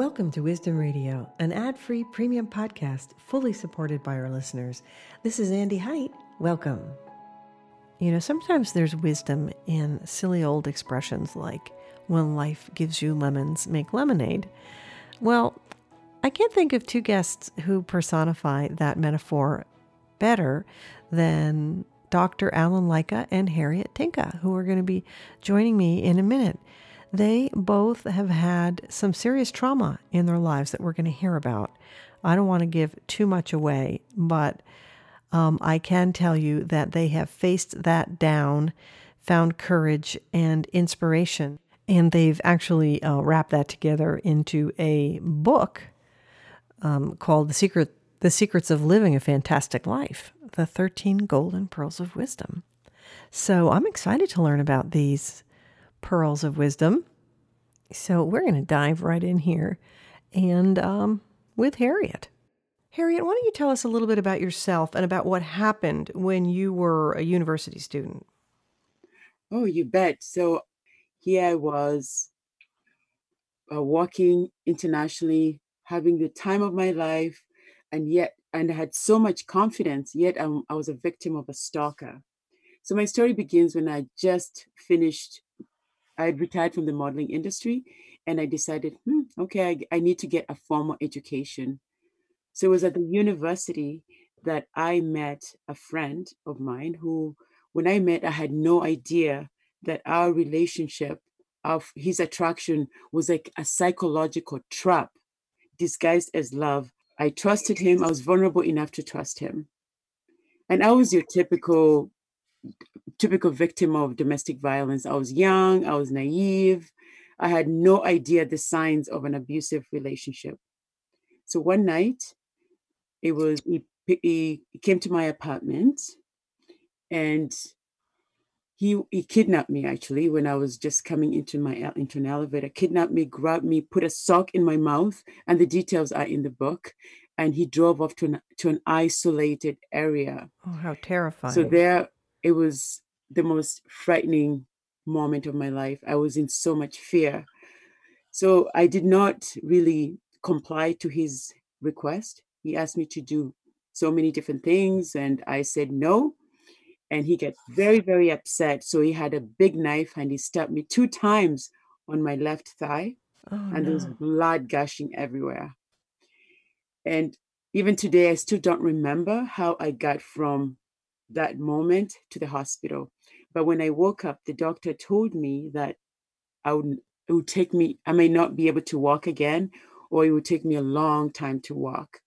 Welcome to Wisdom Radio, an ad free premium podcast fully supported by our listeners. This is Andy Height. Welcome. You know, sometimes there's wisdom in silly old expressions like, when life gives you lemons, make lemonade. Well, I can't think of two guests who personify that metaphor better than Dr. Allen Lycka and Harriet Tinka, who are going to be joining me in a minute. They both have had some serious trauma in their lives that we're going to hear about. I don't want to give too much away, but um, I can tell you that they have faced that down, found courage and inspiration, and they've actually uh, wrapped that together into a book um, called "The Secret: The Secrets of Living a Fantastic Life: The Thirteen Golden Pearls of Wisdom." So I'm excited to learn about these pearls of wisdom. So we're going to dive right in here and um, with Harriet. Harriet, why don't you tell us a little bit about yourself and about what happened when you were a university student? Oh, you bet. So here I was uh, walking internationally, having the time of my life, and yet, and I had so much confidence, yet I was a victim of a stalker. So my story begins when I just finished I had retired from the modeling industry and I decided, hmm, okay, I, I need to get a formal education. So it was at the university that I met a friend of mine who, when I met, I had no idea that our relationship of his attraction was like a psychological trap disguised as love. I trusted him. I was vulnerable enough to trust him. And I was your typical typical victim of domestic violence. I was young, I was naive, I had no idea the signs of an abusive relationship. So one night, it was he, he came to my apartment and he he kidnapped me actually when I was just coming into my into an elevator. Kidnapped me, grabbed me, put a sock in my mouth, and the details are in the book. And he drove off to an to an isolated area. Oh, how terrifying! So there, it was the most frightening moment of my life. I was in so much fear. So I did not really comply to his request. He asked me to do so many different things, and I said no. And he got very, very upset. So he had a big knife and he stabbed me two times on my left thigh, oh, and no. there was blood gushing everywhere. And even today, I still don't remember how I got from that moment to the hospital. But when I woke up, the doctor told me that I would it would take me, I may not be able to walk again, or it would take me a long time to walk.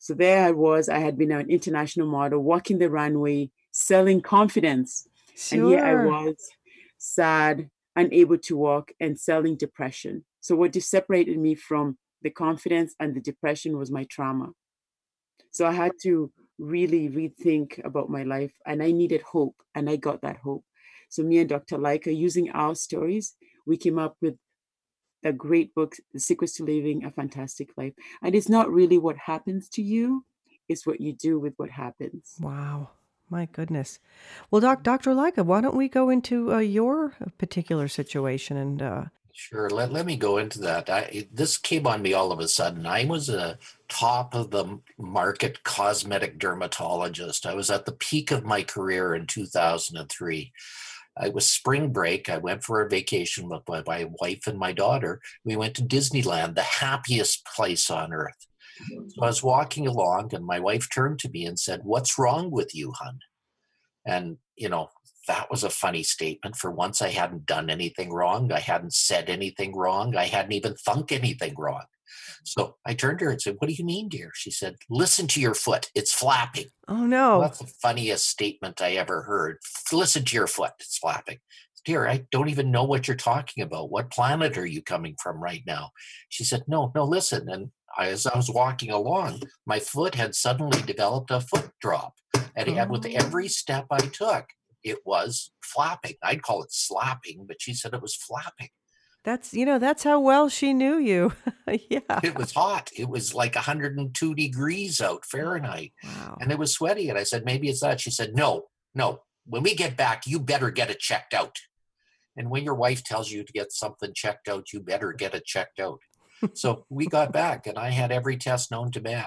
So there I was, I had been an international model, walking the runway, selling confidence. Sure. And here I was, sad, unable to walk, and selling depression. So what just separated me from the confidence and the depression was my trauma. So I had to really rethink about my life and I needed hope and I got that hope. So me and Dr. Lycka, using our stories, we came up with a great book, The Secrets to Living a Fantastic Life. And it's not really what happens to you, it's what you do with what happens. Wow. My goodness. Well, doc, Dr. Lycka, why don't we go into uh, your particular situation and uh, Sure. Let, let me go into that. I, this came on me all of a sudden. I was a top of the market cosmetic dermatologist. I was at the peak of my career in 2003. It was spring break. I went for a vacation with my, my wife and my daughter. We went to Disneyland, the happiest place on earth. So I was walking along, and my wife turned to me and said, What's wrong with you, hun? And, you know, that was a funny statement. For once, I hadn't done anything wrong. I hadn't said anything wrong. I hadn't even thunk anything wrong. So I turned to her and said, What do you mean, dear? She said, Listen to your foot. It's flapping. Oh, no. That's the funniest statement I ever heard. Listen to your foot. It's flapping. Dear, I don't even know what you're talking about. What planet are you coming from right now? She said, No, no, listen. And as I was walking along, my foot had suddenly developed a foot drop. And it had with oh. every step I took, it was flapping. I'd call it slapping, but she said it was flapping. That's, you know, that's how well she knew you. yeah. It was hot. It was like 102 degrees out Fahrenheit. Wow. And it was sweaty. And I said, maybe it's that. She said, no, no. When we get back, you better get it checked out. And when your wife tells you to get something checked out, you better get it checked out. so we got back, and I had every test known to man.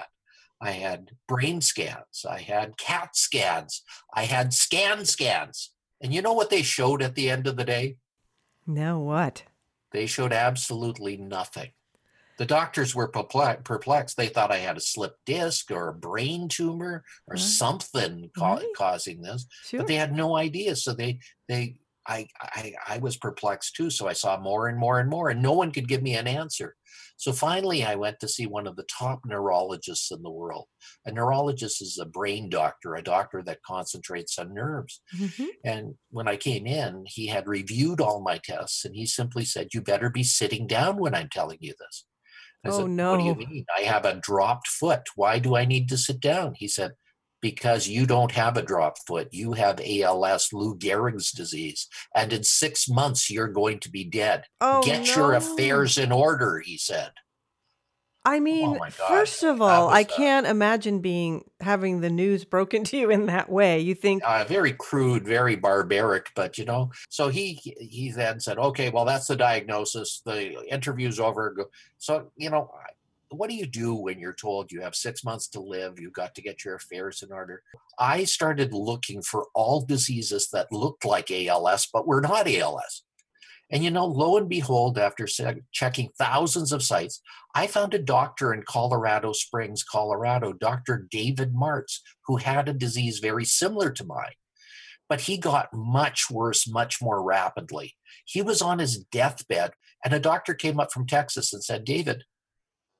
I had brain scans, I had CAT scans, I had scan scans. And you know what they showed at the end of the day? No, what? They showed absolutely nothing. The doctors were perplexed. They thought I had a slip disc or a brain tumor or something ca- right. causing this, sure. but they had no idea. So they they I, I I was perplexed too. So I saw more and more and more, and no one could give me an answer. So finally, I went to see one of the top neurologists in the world. A neurologist is a brain doctor, a doctor that concentrates on nerves. Mm-hmm. And when I came in, he had reviewed all my tests, and he simply said, "You better be sitting down when I'm telling you this." I oh said, no! What do you mean? I have a dropped foot. Why do I need to sit down? He said, because you don't have a drop foot. You have ALS, Lou Gehrig's disease. And in six months, you're going to be dead. Oh, Get no. your affairs in order, he said. I mean, oh first of all, I can't imagine being having the news broken to you in that way. You think uh, very crude, very barbaric, but you know. So he he then said, "Okay, well, that's the diagnosis. The interview's over." So you know, what do you do when you're told you have six months to live? You've got to get your affairs in order. I started looking for all diseases that looked like ALS, but were not ALS. And you know, lo and behold, after checking thousands of sites, I found a doctor in Colorado Springs, Colorado, Dr. David Martz, who had a disease very similar to mine. But he got much worse, much more rapidly. He was on his deathbed, and a doctor came up from Texas and said, David,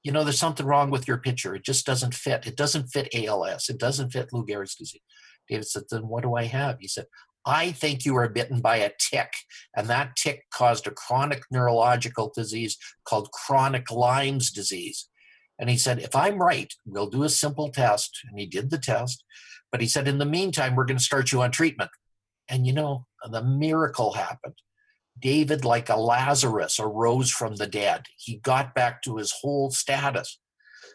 you know, there's something wrong with your picture. It just doesn't fit. It doesn't fit ALS. It doesn't fit Lou Gehrig's disease. David said, then what do I have? He said, I think you were bitten by a tick, and that tick caused a chronic neurological disease called chronic Lyme's disease. And he said, if I'm right, we'll do a simple test. And he did the test. But he said, in the meantime, we're going to start you on treatment. And you know, the miracle happened. David, like a Lazarus, arose from the dead. He got back to his whole status.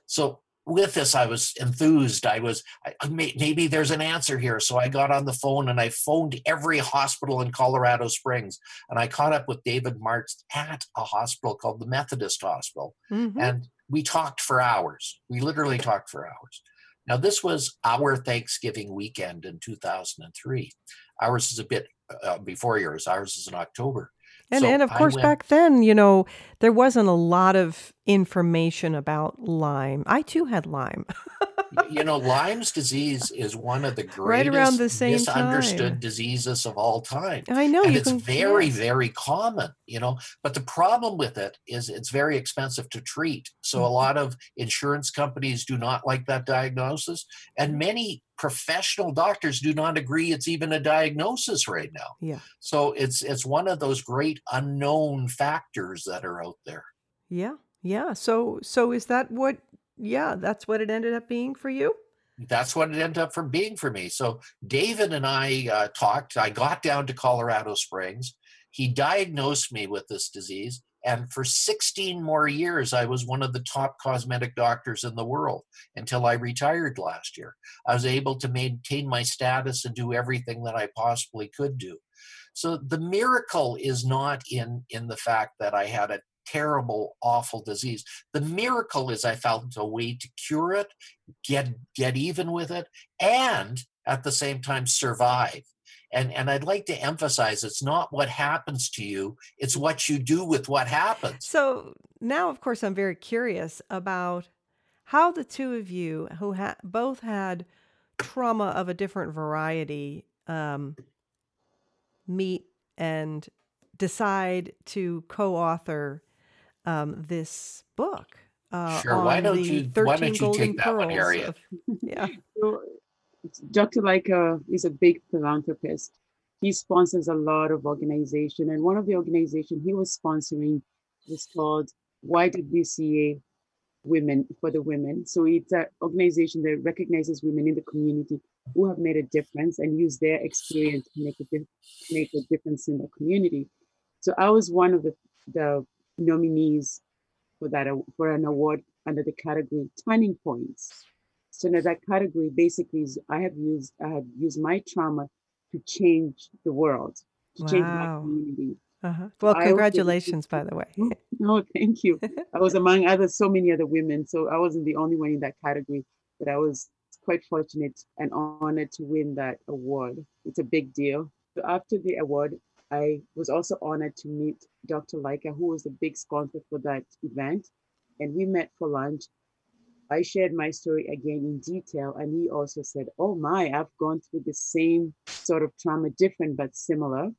So, with this, I was enthused. I was, I, maybe there's an answer here. So, I got on the phone and I phoned every hospital in Colorado Springs. And I caught up with David Martz at a hospital called the Methodist Hospital. Mm-hmm. And we talked for hours. We literally talked for hours. Now, this was our Thanksgiving weekend in 2003. Ours is a bit uh, before yours. Ours is in October. And so and of course went, back then, you know, there wasn't a lot of information about Lyme. I too had Lyme. you know, Lyme's disease is one of the greatest right around the same misunderstood time. diseases of all time. I know, and it's can, very, yes. very common. You know, but the problem with it is it's very expensive to treat. So mm-hmm. a lot of insurance companies do not like that diagnosis, and many professional doctors do not agree it's even a diagnosis right now. Yeah. So it's it's one of those great unknown factors that are out there. Yeah. Yeah. So so is that what yeah, that's what it ended up being for you? That's what it ended up for being for me. So David and I uh, talked. I got down to Colorado Springs. He diagnosed me with this disease. And for 16 more years, I was one of the top cosmetic doctors in the world until I retired last year. I was able to maintain my status and do everything that I possibly could do. So the miracle is not in, in the fact that I had a terrible, awful disease. The miracle is I found a way to cure it, get get even with it, and at the same time survive. And and I'd like to emphasize it's not what happens to you, it's what you do with what happens. So now of course I'm very curious about how the two of you who ha- both had trauma of a different variety um, meet and decide to co-author um, this book. Uh, sure. Why don't you? Why don't you take that one, Harriet? Of, yeah. So, Dr. Lycka is a big philanthropist. He sponsors a lot of organization, and one of the organization he was sponsoring is called YWCA Women for the Women. So it's an organization that recognizes women in the community who have made a difference and use their experience to make a, make a difference in the community. So I was one of the, the nominees for that for an award under the category turning points. So now that category basically is I have used I have used my trauma to change the world, to wow. change my community. Uh-huh. Well, congratulations, by the way. No, thank you. I was among other so many other women, so I wasn't the only one in that category, but I was quite fortunate and honored to win that award. It's a big deal. So after the award, I was also honored to meet Dr. Lycka, who was the big sponsor for that event. And we met for lunch. I shared my story again in detail, and he also said, Oh my, I've gone through the same sort of trauma, different but similar,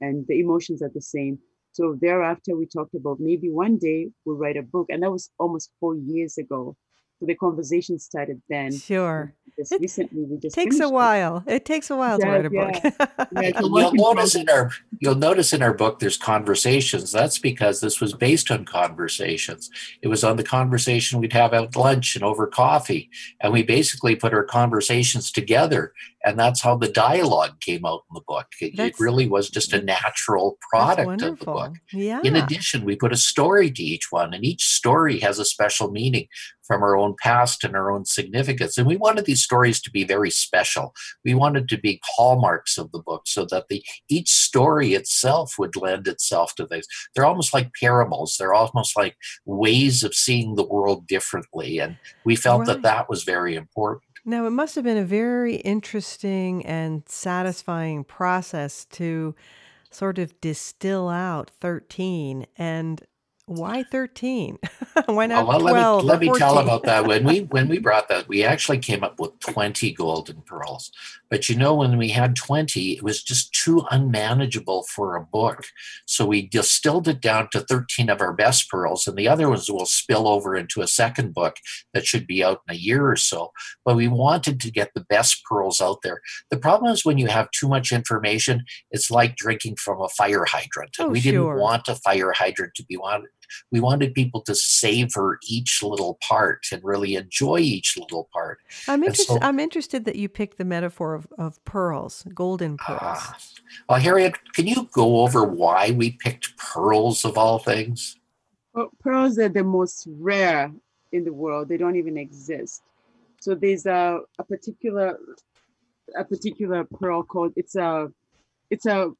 and the emotions are the same. So thereafter, we talked about maybe one day we'll write a book, and that was almost four years ago. So the conversation started then. Sure. Just It recently, we just takes a finished it. while. It takes a while to write a yeah. book. Yeah, it's You'll notice in our you'll notice in our book there's conversations. That's because this was based on conversations. It was on the conversation we'd have at lunch and over coffee, and we basically put our conversations together, and that's how the dialogue came out in the book. It, it really was just a natural product of the book. Yeah. In addition, we put a story to each one, and each story has a special meaning from our own past and our own significance. And we wanted these stories to be very special. We wanted to be hallmarks of the book so that the each story itself would lend itself to things. They're almost like parables. They're almost like ways of seeing the world differently. And we felt Right. that that was very important. Now, it must have been a very interesting and satisfying process to sort of distill out 13. And why 13? why oh, not well, 12 let me, let me tell about that. When we when we brought that, we actually came up with 20 golden pearls. But you know, when we had 20, it was just too unmanageable for a book. So we distilled it down to 13 of our best pearls, and the other ones will spill over into a second book that should be out in a year or so. But we wanted to get the best pearls out there. The problem is when you have too much information, it's like drinking from a fire hydrant. And Oh, we didn't want a fire hydrant to be wanted we wanted people to savor each little part and really enjoy each little part. I'm interested. so- I'm interested that you picked the metaphor of, of pearls, golden pearls. Ah. Well, Harriet, can you go over why we picked pearls of all things? Well, pearls are the most rare in the world. They don't even exist. So there's a, a particular a particular pearl called it's a it's a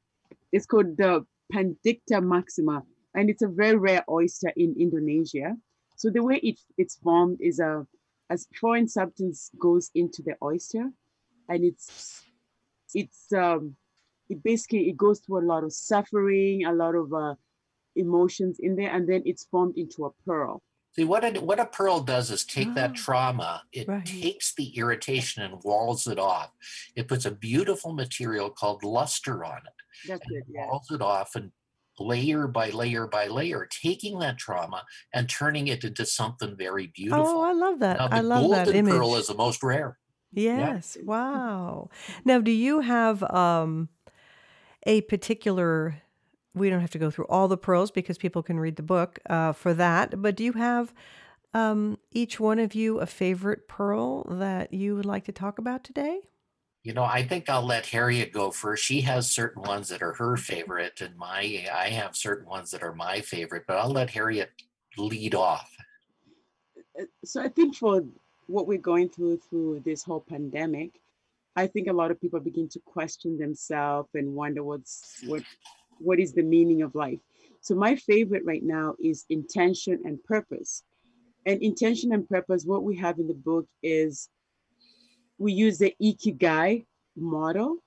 it's called the Pandicta maxima, and it's a very rare oyster in Indonesia. So the way it, it's formed is a as foreign substance goes into the oyster, and it's it's um it basically it goes through a lot of suffering, a lot of uh, emotions in there, and then it's formed into a pearl. See, what a, what a pearl does is take Ah, that trauma, it right. takes the irritation and walls it off. It puts a beautiful material called luster on it. That's and it. Yeah. walls it off and layer by layer by layer, taking that trauma and turning it into something very beautiful. Oh, I love that. now, I love that golden image. pearl is the most rare. Yes. Wow. Now, do you have um, a particular? We don't have to go through all the pearls because people can read the book uh, for that. But do you have um, each one of you a favorite pearl that you would like to talk about today? You know, I think I'll let Harriet go first. She has certain ones that are her favorite, and my I have certain ones that are my favorite. But I'll let Harriet lead off. Uh, So I think for what we're going through through this whole pandemic, I think a lot of people begin to question themselves and wonder what's what what is the meaning of life. So my favorite right now is intention and purpose. And intention and purpose, what we have in the book is we use the ikigai model.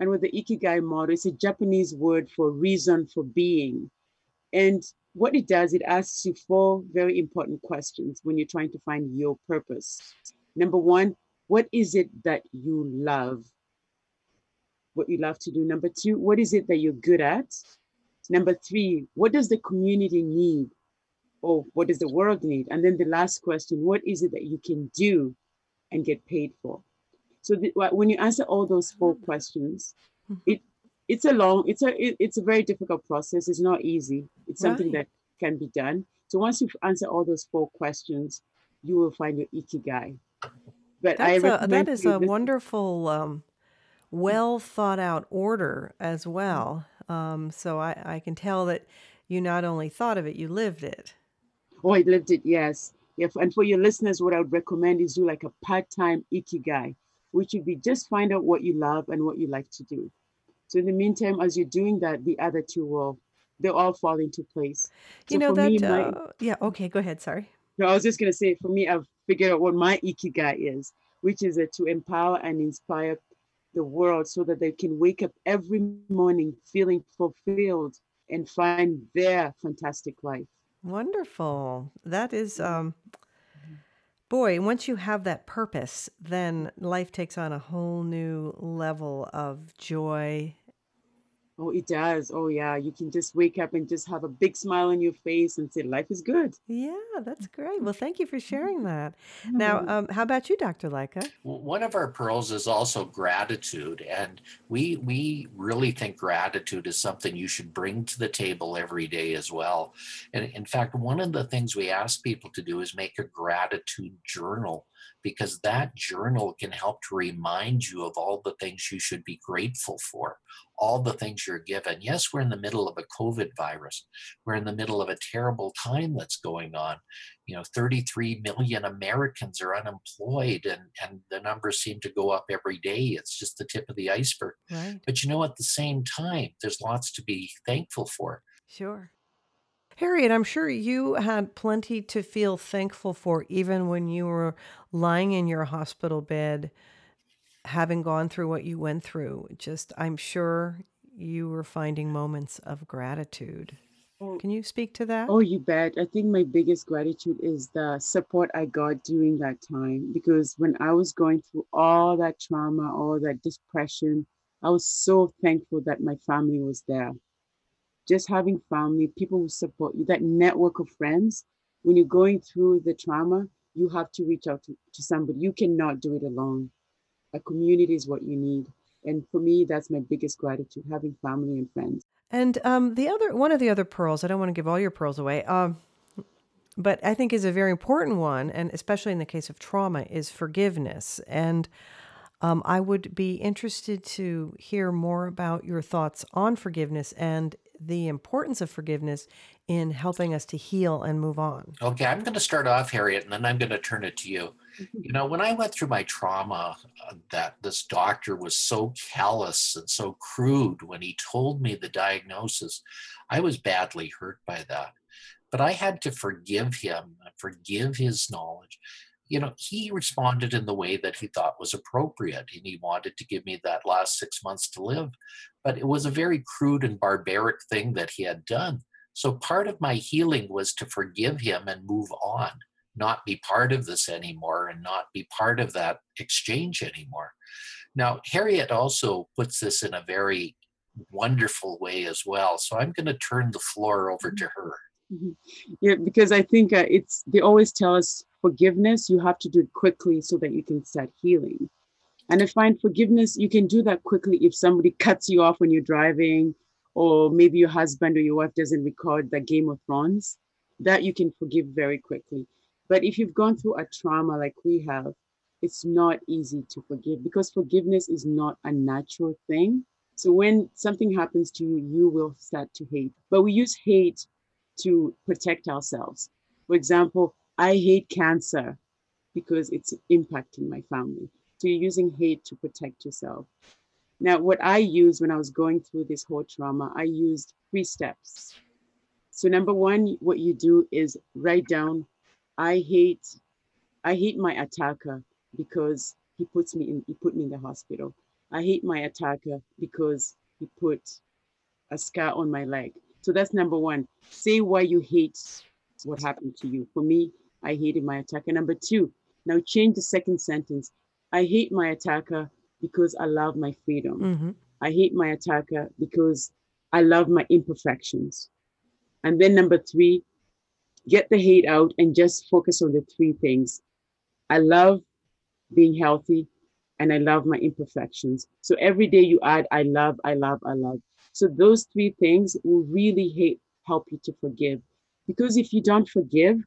And with the ikigai model, it's a Japanese word for reason for being. And what it does, it asks you four very important questions when you're trying to find your purpose. Number one, what is it that you love? What you love to do. Number two, what is it that you're good at? Number three, what does the community need? Or what does the world need? And then the last question, what is it that you can do and get paid for? So the, when you answer all those four questions, Mhm. it it's a long, it's a it- it's a very difficult process. It's not easy. It's something Right. that can be done. So once you answer all those four questions, you will find your ikigai. But I That's a, recommend that is a wonderful, um, well thought out order as well. Um, so I, I can tell that you not only thought of it, you lived it. Oh, I lived it, yes. Yeah, and for your listeners, what I would recommend is do like a part-time ikigai, which would be just find out what you love and what you like to do. So in the meantime, as you're doing that, the other two will they'll all fall into place. You So know for me, that, my uh, yeah, okay, go ahead. Sorry. no, I was just gonna say for me, I've figured out what my ikigai is, which is uh, to empower and inspire the world so that they can wake up every morning feeling fulfilled and find their fantastic life. Wonderful. That is, um, boy, once you have that purpose, then life takes on a whole new level of joy. Oh, it does. Oh, yeah. You can just wake up and just have a big smile on your face and say, life is good. Yeah, that's great. Well, thank you for sharing that. Now, um, how about you, Dr. Lycka? One of our pearls is also gratitude, and we we really think gratitude is something you should bring to the table every day as well. And in fact, one of the things we ask people to do is make a gratitude journal because that journal can help to remind you of all the things you should be grateful for, all the things you're given. Yes, we're in the middle of a COVID virus. We're in the middle of a terrible time that's going on you know 33 million americans are unemployed and and the numbers seem to go up every day it's just the tip of the iceberg Right. but you know at the same time there's lots to be thankful for Sure. Harriet, I'm sure you had plenty to feel thankful for even when you were lying in your hospital bed, having gone through what you went through. Just, I'm sure you were finding moments of gratitude. Oh, Can you speak to that? oh, you bet. I think my biggest gratitude is the support I got during that time because when I was going through all that trauma, all that depression, I was so thankful that my family was there. Just having family, people who support you, that network of friends. When you're going through the trauma, you have to reach out to, to somebody. You cannot do it alone. A community is what you need. And for me, that's my biggest gratitude, having family and friends. And um, the other one of the other pearls, I don't want to give all your pearls away, um, but I think is a very important one, and especially in the case of trauma, is forgiveness. And um, I would be interested to hear more about your thoughts on forgiveness and the importance of forgiveness in helping us to heal and move on. okay i'm going to start off harriet and then i'm going to turn it to you. You know when i went through my trauma uh, that this doctor was so callous and so crude when he told me the diagnosis i was badly hurt by that. But i had to forgive him forgive his knowledge. You know he responded in the way that he thought was appropriate and he wanted to give me that last six months to live but it was a very crude and barbaric thing that he had done so part of my healing was to forgive him and move on not be part of this anymore and not be part of that exchange anymore. Now, Harriet also puts this in a very wonderful way as well. So I'm going to turn the floor over to her. Mhm. Yeah, because I think uh, it's, they always tell us forgiveness, you have to do it quickly so that you can start healing. And I find forgiveness, you can do that quickly if somebody cuts you off when you're driving, or maybe your husband or your wife doesn't record the Game of Thrones. That you can forgive very quickly. But if you've gone through a trauma like we have, it's not easy to forgive because forgiveness is not a natural thing. So when something happens to you, you will start to hate. But we use hate to protect ourselves. For example, I hate cancer because it's impacting my family. So you're using hate to protect yourself. Now, what I used when I was going through this whole trauma, I used three steps. So number one, what you do is write down, I hate, I hate my attacker because he puts me in, he put me in the hospital. I hate my attacker because he put a scar on my leg. So that's number one. Say why you hate what happened to you. For me, I hated my attacker. Number two, now change the second sentence. I hate my attacker because I love my freedom. hmm I hate my attacker because I love my imperfections. And then number three, get the hate out and just focus on the three things. I love being healthy and I love my imperfections. So every day you add, I love, I love, I love. So those three things will really hate, help you to forgive. Because if you don't forgive,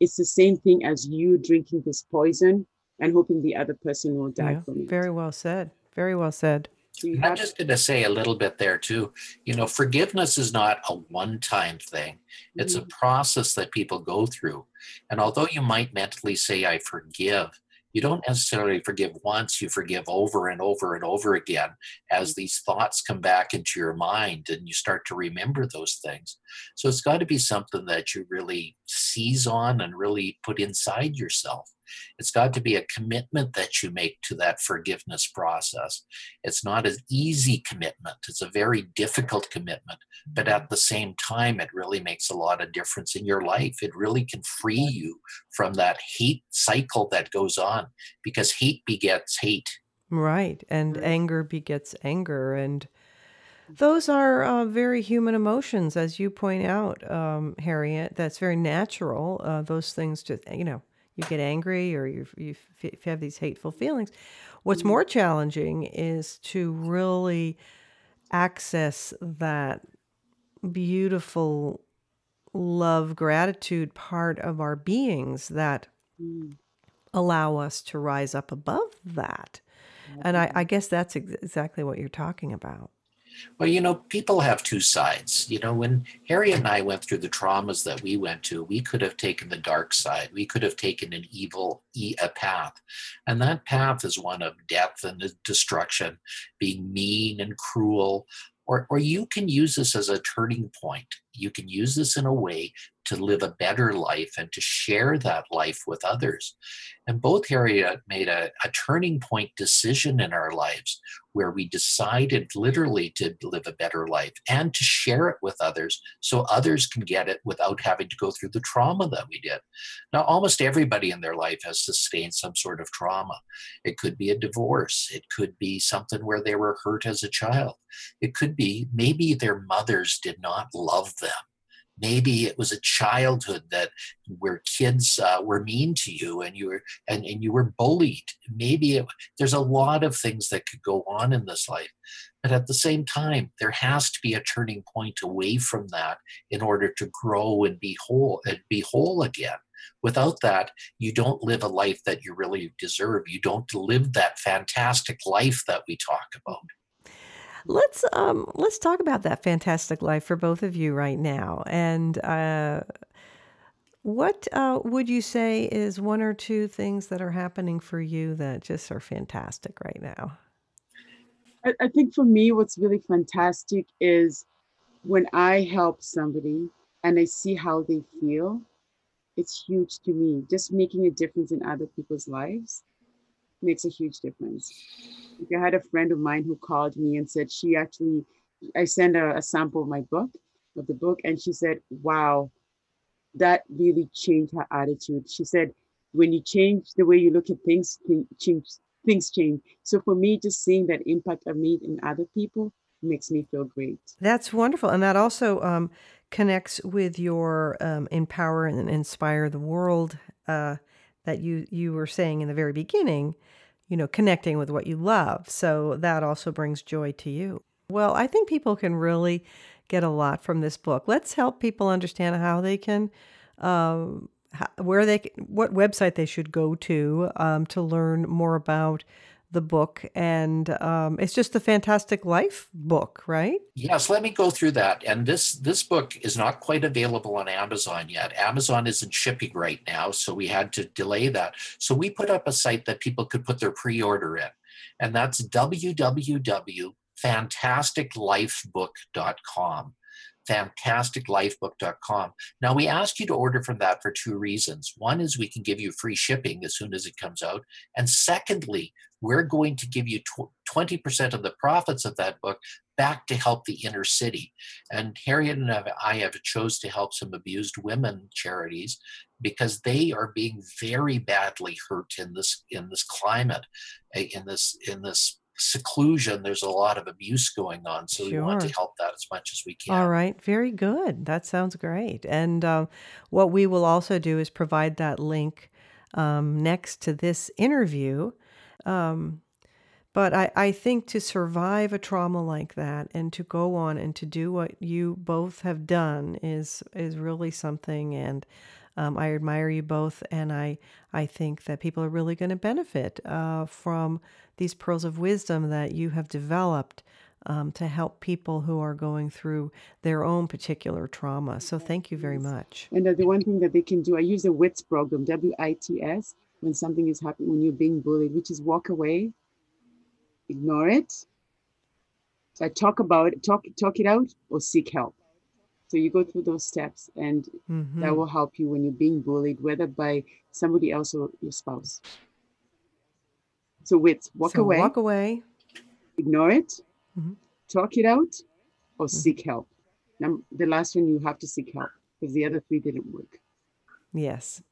it's the same thing as you drinking this poison and hoping the other person will die Yeah, from it. very well said. Very well said. I'm just going to say a little bit there too. You know, forgiveness is not a one time thing, it's a process that people go through. And although you might mentally say, I forgive, You don't necessarily forgive once, you forgive over and over and over again as mm. these thoughts come back into your mind and you start to remember those things. So it's got to be something that you really seize on and really put inside yourself. It's got to be a commitment that you make to that forgiveness process. It's not an easy commitment, it's a very difficult commitment, but at mm-hmm. the same time, it really makes a lot of difference in your life. It really can free you from that hate cycle that goes on because hate begets hate. Right. And mm-hmm. anger begets anger. And those are uh, very human emotions, as you point out, um, Harriet. That's very natural. Uh, those things, to you know, you get angry or you, you, you have these hateful feelings. What's mm-hmm. more challenging is to really access that beautiful love, gratitude part of our beings that mm. allow us to rise up above that. And I, I guess that's ex- exactly what you're talking about. Well, you know, people have two sides. You know, when Harry and I went through the traumas that we went to, we could have taken the dark side. We could have taken an evil a path. And that path is one of death and destruction, being mean and cruel. Or, or you can use this as a turning point. You can use this in a way to live a better life and to share that life with others. And both Harriet made a, a turning point decision in our lives where we decided literally to live a better life and to share it with others so others can get it without having to go through the trauma that we did. Now, almost everybody in their life has sustained some sort of trauma. It could be a divorce, it could be something where they were hurt as a child, it could be maybe their mothers did not love them maybe it was a childhood that where kids uh, were mean to you and you were and, and you were bullied. Maybe it, there's a lot of things that could go on in this life but at the same time there has to be a turning point away from that in order to grow and be whole and be whole again. Without that you don't live a life that you really deserve. You don't live that fantastic life that we talk about Let's um let's talk about that fantastic life for both of you right now. And uh, what uh, would you say is one or two things that are happening for you that just are fantastic right now? I, I think for me, what's really fantastic is when I help somebody and I see how they feel. It's huge to me. Just making a difference in other people's lives makes a huge difference. I had a friend of mine who called me and said she actually, I sent a, a sample of my book, of the book, and she said, wow, that really changed her attitude. She said, when you change the way you look at things, change, things change. So for me, just seeing that impact I've made in other people makes me feel great. That's wonderful. And that also um, connects with your um, empower and inspire the world uh, that you, you were saying in the very beginning you know, connecting with what you love. So that also brings joy to you. Well, I think people can really get a lot from this book. Let's help people understand how they can, um, where they, what website they should go to um, to learn more about the book and um, it's just a fantastic life book right? Yes let me go through that and this this book is not quite available on amazon yet. Amazon isn't shipping right now so we had to delay that. So we put up a site that people could put their pre-order in and that's www.fantasticlifebook.com fantasticlifebook.com. Now, we ask you to order from that for two reasons. One is we can give you free shipping as soon as it comes out. And secondly, we're going to give you 20% of the profits of that book back to help the inner city. And Harriet and I have chose to help some abused women charities because they are being very badly hurt in this in this climate, eh, in this in this seclusion, there's a lot of abuse going on. So sure. we want to help that as much as we can. All right. Very good. That sounds great. And uh, what we will also do is provide that link um, next to this interview. Um, but I, I think to survive a trauma like that and to go on and to do what you both have done is is really something. And um, I admire you both, and I I think that people are really going to benefit uh, from these pearls of wisdom that you have developed um, to help people who are going through their own particular trauma. So thank you very much. And uh, the one thing that they can do, I use the WITS program, W I T S, when something is happening, when you're being bullied, which is walk away, ignore it. So I talk about it, talk talk it out, or seek help. So you go through those steps, and Mhm. that will help you when you're being bullied, whether by somebody else or your spouse. So with walk So away, Walk away. ignore it, Mhm. talk it out, or Mhm. seek help. Num- the last one you have to seek help because the other three didn't work. Yes.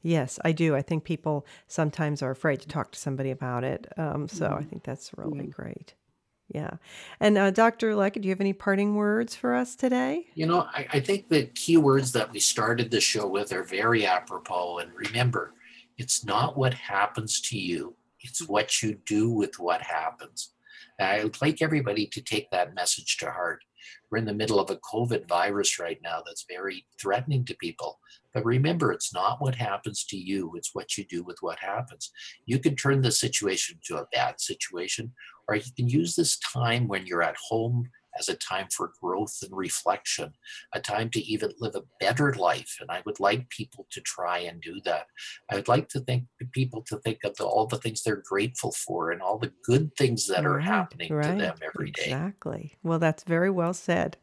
Yes, I do. I think people sometimes are afraid to talk to somebody about it. Um, so I Mhm. think that's really great. Yeah. And uh, Dr. Lycka, do you have any parting words for us today? You know, I, I think the keywords that we started the show with are very apropos. And remember, it's not what happens to you, it's what you do with what happens. I'd like everybody to take that message to heart. We're in the middle of a COVID virus right now that's very threatening to people. But remember, it's not what happens to you, it's what you do with what happens. You can turn the situation to a bad situation, or you can use this time when you're at home as a time for growth and reflection, a time to even live a better life. And I would like people to try and do that. I would like to think people to think of the, all the things they're grateful for and all the good things that are Right, happening to them every day. Exactly. Well, that's very well said.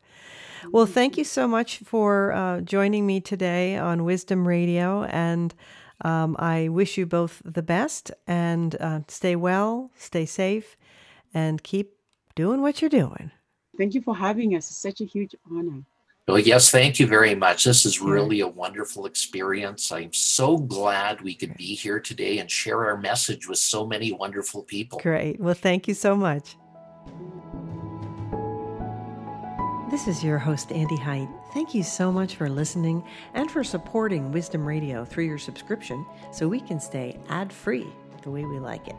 Well, thank you so much for uh, joining me today on Wisdom Radio. And um, I wish you both the best and uh, stay well, stay safe, and keep doing what you're doing. Thank you for having us. It's such a huge honor. Well, yes, thank you very much. This is really a wonderful experience. I'm so glad we could be here today and share our message with so many wonderful people. Great. Well, thank you so much. This is your host, Andy Height. Thank you so much for listening and for supporting Wisdom Radio through your subscription so we can stay ad free the way we like it.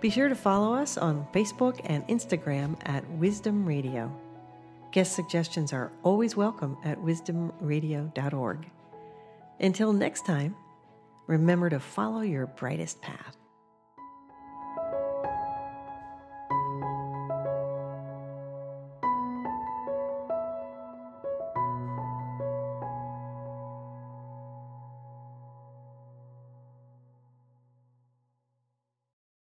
Be sure to follow us on Facebook and Instagram at Wisdom Radio. Guest suggestions are always welcome at wisdomradio.org. Until next time, remember to follow your brightest path.